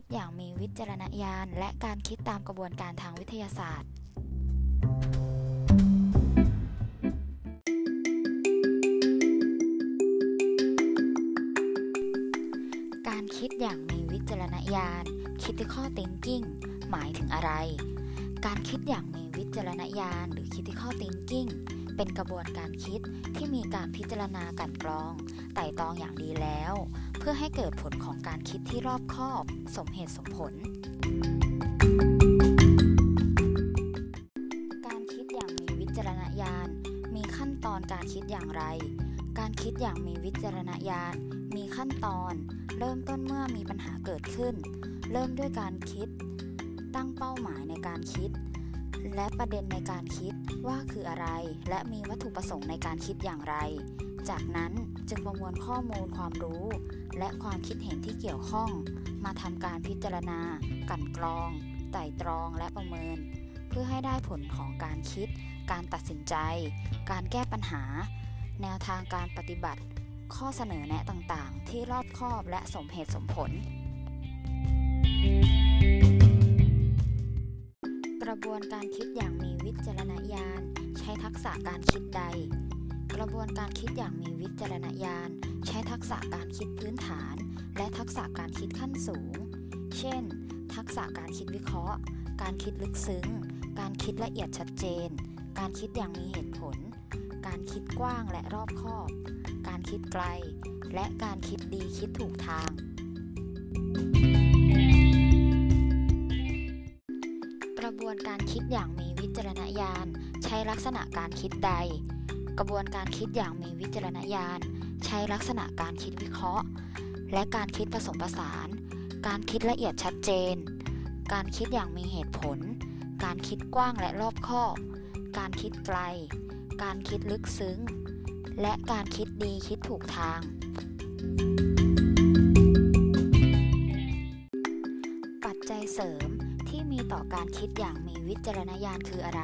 คิดอย่างมีวิจารณญาณ และการคิดตามกระบวนการทางวิทยาศาสตร์การคิดอย่างมีวิจารณญาณ critical thinking หมายถึงอะไร การคิดอย่างมีวิจารณญาณ หรือ critical thinking เป็นกระบวนการคิดที่มีการพิจารณากันกรอง ไต่ตรองอย่างดีแล้ว เพื่อให้เกิดผลของการคิดที่รอบคอบ สมเหตุสมผล การคิดอย่างมีวิจารณญาณ มีขั้นตอนการคิดอย่างไร การคิดอย่างมีวิจารณญาณ มีขั้นตอน เริ่มต้นเมื่อมีปัญหาเกิดขึ้น เริ่มด้วยการคิด ตั้งเป้าหมายในการคิด และประเด็นในการคิดว่าคืออะไร และมีวัตถุประสงค์ในการคิดอย่างไร จากนั้น จึงประมวลข้อมูลความรู้ และความคิดเห็นที่เกี่ยวข้อง มาทำการพิจารณา กันกรอง ไต่ตรองและประเมิน เพื่อให้ได้ผลของการคิด การตัดสินใจ การแก้ปัญหา แนวทางการปฏิบัติ ข้อเสนอแนะต่างๆ ที่รอบคอบและสมเหตุสมผล กระบวนการคิดอย่างมีวิจารณญาณ ใช้ทักษะการคิดใด กระบวนการคิดอย่างมีวิจารณญาณ ใช้ทักษะการคิดพื้นฐาน และทักษะการคิดขั้นสูง เช่น ทักษะการคิดวิเคราะห์ การคิดลึกซึ้ง การคิดละเอียดชัดเจน การคิดอย่างมีเหตุผล การคิดกว้างและรอบคอบ การคิดไกล และการคิดดีคิดถูกทาง กระบวนการคิดอย่างมีวิจารณญาณ ใช้ลักษณะการคิดใด กระบวนการคิดอย่างมีวิจารณญาณ ใช้ลักษณะการคิดวิเคราะห์ และการคิดผสมผสาน การคิดละเอียดชัดเจน การคิดอย่างมีเหตุผล การคิดกว้างและรอบคอบ การคิดไกล การคิดลึกซึ้ง และการคิดดีคิดถูกทาง ปัจจัยเสริมที่มีต่อการคิดอย่างมีวิจารณญาณคืออะไร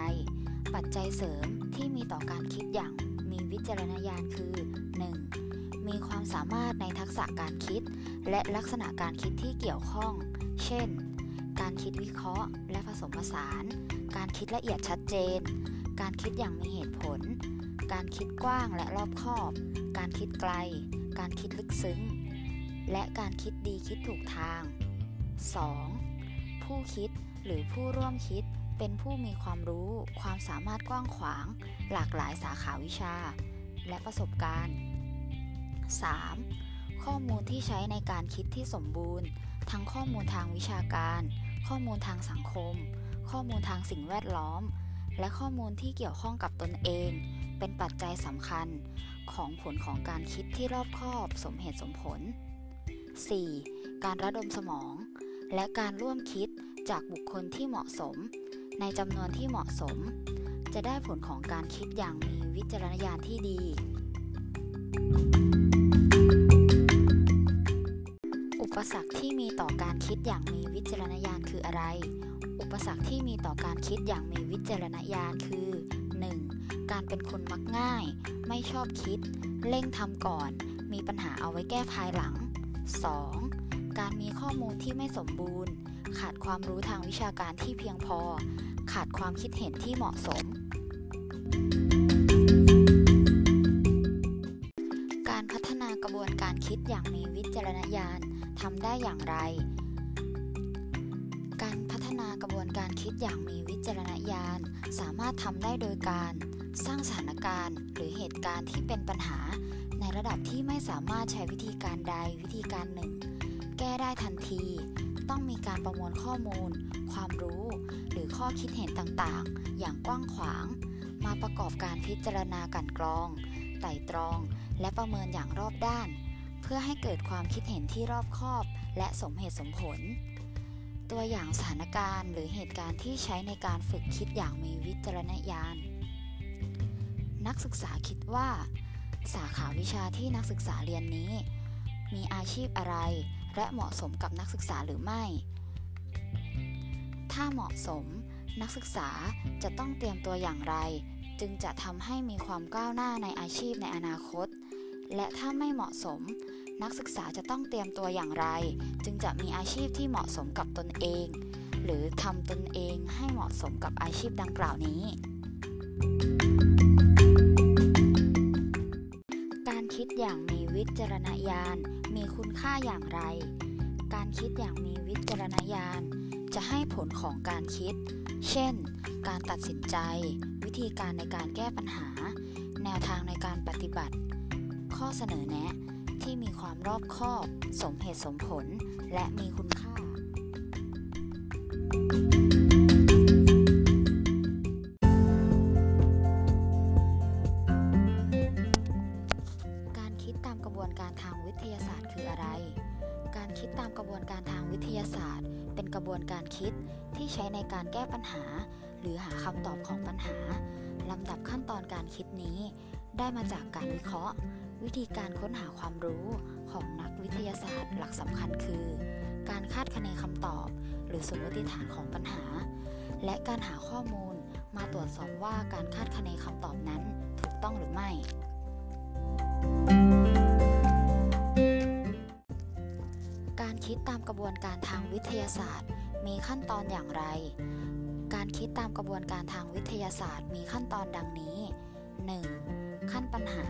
ปัจจัยเสริม ที่มีต่อการคิดอย่างมีวิจารณญาณคือ 1. มีความสามารถในทักษะการคิด และลักษณะการคิดที่เกี่ยวข้อง เช่น การคิดวิเคราะห์ และผสมผสาน การคิดละเอียดชัดเจน การคิดอย่างมีเหตุผล การคิดกว้างและรอบคอบ การคิดไกล การคิดลึกซึ้ง และการคิดดีคิดถูกทาง 2. ผู้คิดหรือผู้ร่วมคิด เป็นผู้มีความรู้ความสามารถกว้างขวาง หลากหลายสาขาวิชา และประสบการณ์ 3. ข้อมูลที่ใช้ในการคิดที่สมบูรณ์ ทั้งข้อมูลทางวิชาการ ข้อมูลทางสังคม ข้อมูลทางสิ่งแวดล้อม และข้อมูลที่เกี่ยวข้องกับตนเอง เป็นปัจจัยสำคัญของผลของการคิดที่รอบคอบสมเหตุสมผล 4. การระดมสมอง และการร่วมคิดจากบุคคลที่เหมาะสม ในจำนวนที่เหมาะสม จะได้ผลของการคิดอย่างมีวิจารณญาณที่ดี อุปสรรคที่มีต่อการคิดอย่างมีวิจารณญาณคืออะไร อุปสรรคที่มีต่อการคิดอย่างมีวิจารณญาณคือ 1. การเป็นคนมักง่าย ไม่ชอบคิด เร่งทำก่อน มีปัญหาเอาไว้แก้ภายหลัง 2. การมีข้อมูลที่ไม่สมบูรณ์ ขาดความรู้ทางวิชาการที่เพียงพอ ขาดความคิดเห็นที่เหมาะสม การพัฒนากระบวนการคิดอย่างมีวิจารณญาณทำได้อย่างไร การพัฒนากระบวนการคิดอย่างมีวิจารณญาณ สามารถทำได้โดยการ สร้างสถานการณ์หรือเหตุการณ์ที่เป็นปัญหาในระดับที่ไม่สามารถใช้วิธีการใดวิธีการหนึ่ง ก้ได้ทันที ต้องมีการประมวลข้อมูล ความรู้ หรือข้อคิดเห็นต่างๆ อย่างกว้างขวาง มาประกอบการพิจารณากันกรอง ไต่ตรอง และประเมินอย่างรอบด้าน เพื่อให้เกิดความคิดเห็นที่รอบคอบ และสมเหตุสมผล ตัวอย่างสถานการณ์ หรือเหตุการณ์ที่ใช้ในการฝึกคิดอย่างมีวิจารณญาณ นักศึกษาคิดว่า สาขาวิชาที่นักศึกษาเรียนนี้ มีอาชีพอะไร และเหมาะสมกับนักศึกษาหรือไม่ ถ้าเหมาะสม นักศึกษาจะต้องเตรียมตัวอย่างไร จึงจะทำให้มีความก้าวหน้าในอาชีพในอนาคต และถ้าไม่เหมาะสม นักศึกษาจะต้องเตรียมตัวอย่างไร จึงจะมีอาชีพที่เหมาะสมกับตนเอง หรือทำตนเองให้เหมาะสมกับอาชีพดังกล่าวนี้การคิดอย่างมี วิจารณญาณมีคุณค่าอย่างไร การคิดอย่างมีวิจารณญาณจะให้ผลของการคิด เช่น การตัดสินใจ วิธีการในการแก้ปัญหา แนวทางในการปฏิบัติ ข้อเสนอแนะที่มีความรอบคอบ สมเหตุสมผล และมีคุณค่ากา วนการทางวิทยาศาสตร์คืออะไร การคิดตามกระบวนการทางวิทยาศาสตร์ เป็นกระบวนการคิดที่ใช้ในการแก้ปัญหา หรือหาคำตอบของปัญหาลำดับขั้นตอนการคิดนี้ ได้มาจากการวิเคราะห์ วิธีการค้นหาความรู้ของนักวิทยาศาสตร์หลักสำคัญคือ การคาดคะเนคำตอบ หรือสมมติฐานของปัญหา และการหาข้อมูลมาตรวจสอบว่าการคาดคะเนคำตอบนั้นถูกต้องหรือไม่กา คิดตามกระบวนการทางวิทยาศาสตร์ มีขั้นตอนอย่างไร การคิดตามกระบวนการทางวิทยาศาสตร์ มีขั้นตอนดังนี้ 1. ขั้นปัญหา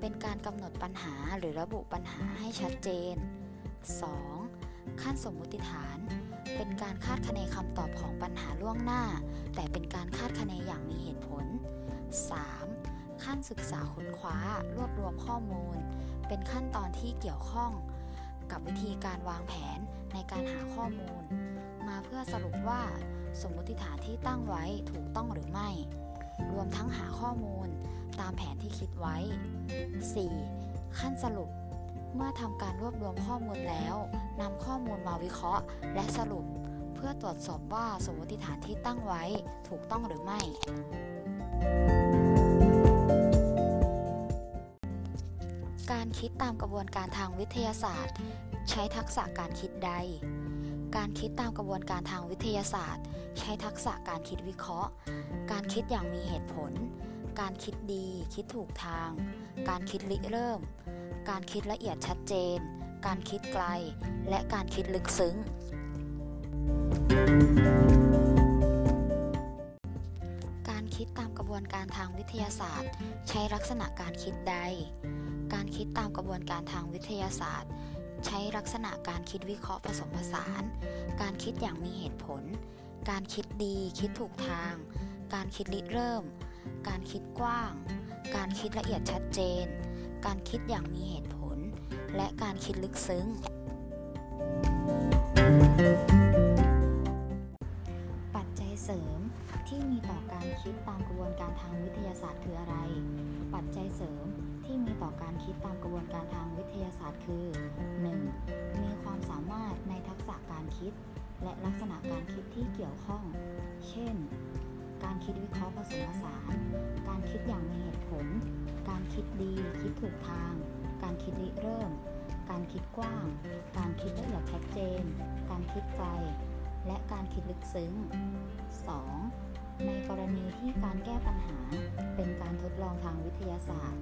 เป็นการกำหนดปัญหาหรือระบุปัญหาให้ชัดเจน 2. ขั้นสมมุติฐาน เป็นการคาดคะเนคำตอบของปัญหาล่วงหน้า แต่เป็นการคาดคะเนอย่างมีเหตุผล 3. ขั้นศึกษาค้นคว้ารวบรวมข้อมูล เป็นขั้นตอนที่เกี่ยวข้อง กับวิธีการวางแผนในการหาข้อมูล มาเพื่อสรุปว่าสมมติฐานที่ตั้งไว้ถูกต้องหรือไม่ รวมทั้งหาข้อมูลตามแผนที่คิดไว้ 4. ขั้นสรุป เมื่อทำการรวบรวมข้อมูลแล้วนำข้อมูลมาวิเคราะห์ และสรุป เพื่อตรวจสอบว่าสมมติฐานที่ตั้งไว้ถูกต้องหรือไม่ คิดตามกระบวนการทางวิทยาศาสตร์ ใช้ทักษะการคิดใด การคิดตามกระบวนการทางวิทยาศาสตร์ ใช้ทักษะการคิดวิเคราะห์ การคิดอย่างมีเหตุผล การคิดดี คิดถูกทาง การคิดริเริ่ม การคิดละเอียดชัดเจน การคิดไกล และการคิดลึกซึ้ง การคิดตามกระบวนการทางวิทยาศาสตร์ ใช้ลักษณะการคิดใด การคิดตามกระบวนการทางวิทยาศาสตร์ ใช้ลักษณะการคิดวิเคราะห์ผสมผสาน การคิดอย่างมีเหตุผล การคิดดีคิดถูกทาง การคิดริเริ่ม การคิดกว้าง การคิดละเอียดชัดเจน การคิดอย่างมีเหตุผล และการคิดลึกซึ้ง ปัจจัยเสริมที่มีต่อการคิดตามกระบวนการทางวิทยาศาสตร์คืออะไร ปัจจัยเสริมที่มีต่อการคิดตามกระบวนการทางวิทยาศาสตร์คือ 1. มีความสามารถในทักษะการคิด และลักษณะการคิดที่เกี่ยวข้อง เช่น การคิดวิเคราะห์ผสมผสาน การคิดอย่างมีเหตุผล การคิดดีคิดถูกทาง การคิดริเริ่ม การคิดกว้าง การคิดละเอียดชัดเจน การคิดไกล และการคิดลึกซึ้ง 2. ในกรณีที่การแก้ปัญหาเป็นการทดลองทางวิทยาศาสตร์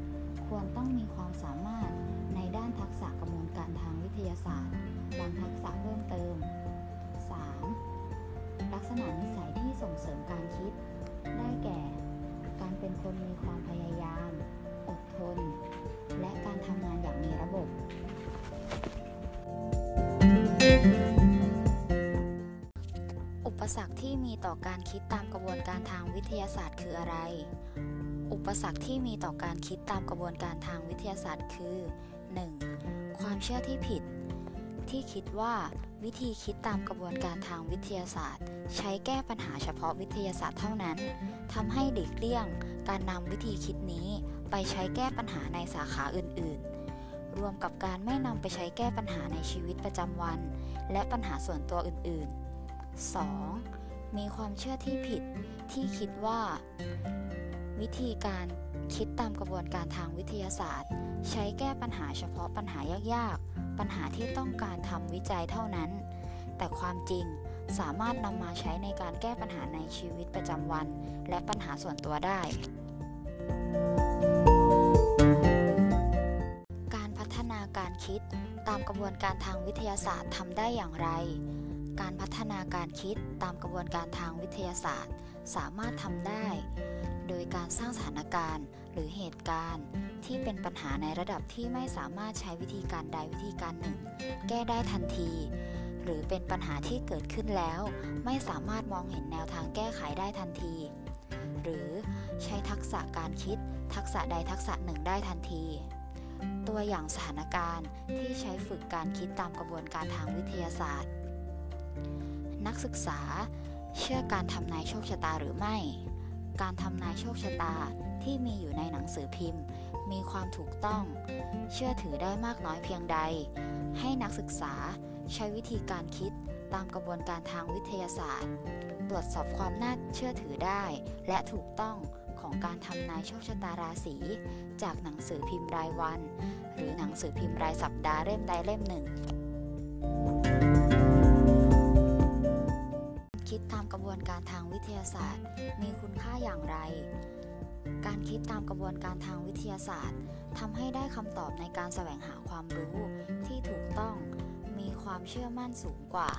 ควรต้องมีความสามารถในด้านทักษะกระบวนการทางวิทยาศาสตร์บางทักษะเพิ่มเติม 3. ลักษณะนิสัยที่ส่งเสริมการคิด ต่อการคิดตามกระบวนการทางวิทยาศาสตร์คืออะไร อุปสรรคที่มีต่อการคิดตามกระบวนการทางวิทยาศาสตร์คือ 1. ความเชื่อที่ผิด ที่คิดว่าวิธีคิดตามกระบวนการทางวิทยาศาสตร์ ใช้แก้ปัญหาเฉพาะวิทยาศาสตร์เท่านั้นทำให้หลีกเลี่ยง การนำวิธีคิดนี้ไปใช้แก้ปัญหาในสาขาอื่น ๆ รวมกับการไม่นำไปใช้แก้ปัญหาในชีวิตประจำวัน และปัญหาส่วนตัวอื่น ๆ 2. มีความเชื่อที่ผิดที่คิดว่า วิธีการคิดตามกระบวนการทางวิทยาศาสตร์ ใช้แก้ปัญหาเฉพาะปัญหายากๆ ปัญหาที่ต้องการทำวิจัยเท่านั้น แต่ความจริงสามารถนำมาใช้ในการแก้ปัญหาในชีวิตประจำวัน และปัญหาส่วนตัวได้ การคิดตามกระบวนการทางวิทยาศาสตร์ทำได้อย่างไร การพัฒนาการคิดตามกระบวนการทางวิทยาศาสตร์ สามารถทำได้ โดยการสร้างสถานการณ์หรือเหตุการณ์ ที่เป็นปัญหาในระดับที่ไม่สามารถใช้วิธีการใดวิธีการหนึ่ง แก้ได้ทันที หรือเป็นปัญหาที่เกิดขึ้นแล้ว ไม่สามารถมองเห็นแนวทางแก้ไขได้ทันที หรือใช้ทักษะการคิด ทักษะใดทักษะหนึ่งได้ทันทีตัวอย่างสถานการณ์ที่ใช้ฝึกการคิดตามกระบวนการทางวิทยาศาสตร์ นักศึกษา เชื่อการทำนายโชคชะตาหรือไม่ การทำนายโชคชะตาที่มีอยู่ในหนังสือพิมพ์ มีความถูกต้อง เชื่อถือได้มากน้อยเพียงใด ให้นักศึกษาใช้วิธีการคิดตามกระบวนการทางวิทยาศาสตร์ ตรวจสอบความน่าเชื่อถือได้ และถูกต้องของการทำนายโชคชะตาราศีจากหนังสือพิมพ์รายวัน หรือหนังสือพิมพ์รายสัปดาห์เล่มใดเล่มหนึ่ง คิดตามกระบวนการทางวิทยาศาสตร์ มีคุณค่าอย่างไร การคิดตามกระบวนการทางวิทยาศาสตร์ทำให้ได้คำตอบในการแสวงหาความรู้ที่ถูกต้อง มีความเชื่อมั่นสูงกว่า